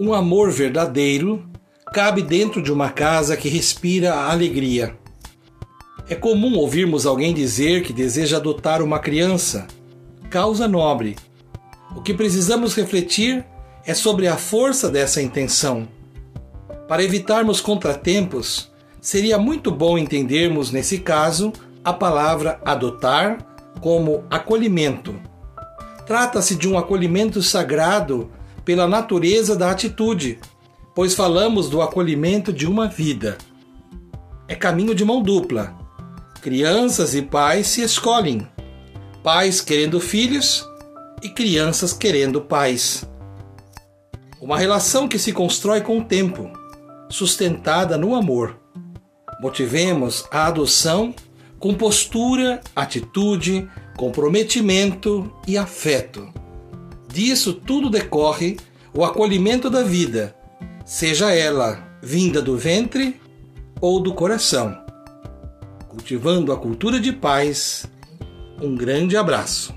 Um amor verdadeiro cabe dentro de uma casa que respira a alegria. É comum ouvirmos alguém dizer que deseja adotar uma criança, causa nobre. O que precisamos refletir é sobre a força dessa intenção. Para evitarmos contratempos, seria muito bom entendermos, nesse caso, a palavra adotar como acolhimento. Trata-se de um acolhimento sagrado pela natureza da atitude, pois falamos do acolhimento de uma vida. É caminho de mão dupla. Crianças e pais se escolhem, pais querendo filhos e crianças querendo pais. Uma relação que se constrói com o tempo, sustentada no amor. Motivemos a adoção com postura, atitude, comprometimento e afeto. Disso tudo decorre o acolhimento da vida, seja ela vinda do ventre ou do coração. Cultivando a cultura de paz, um grande abraço.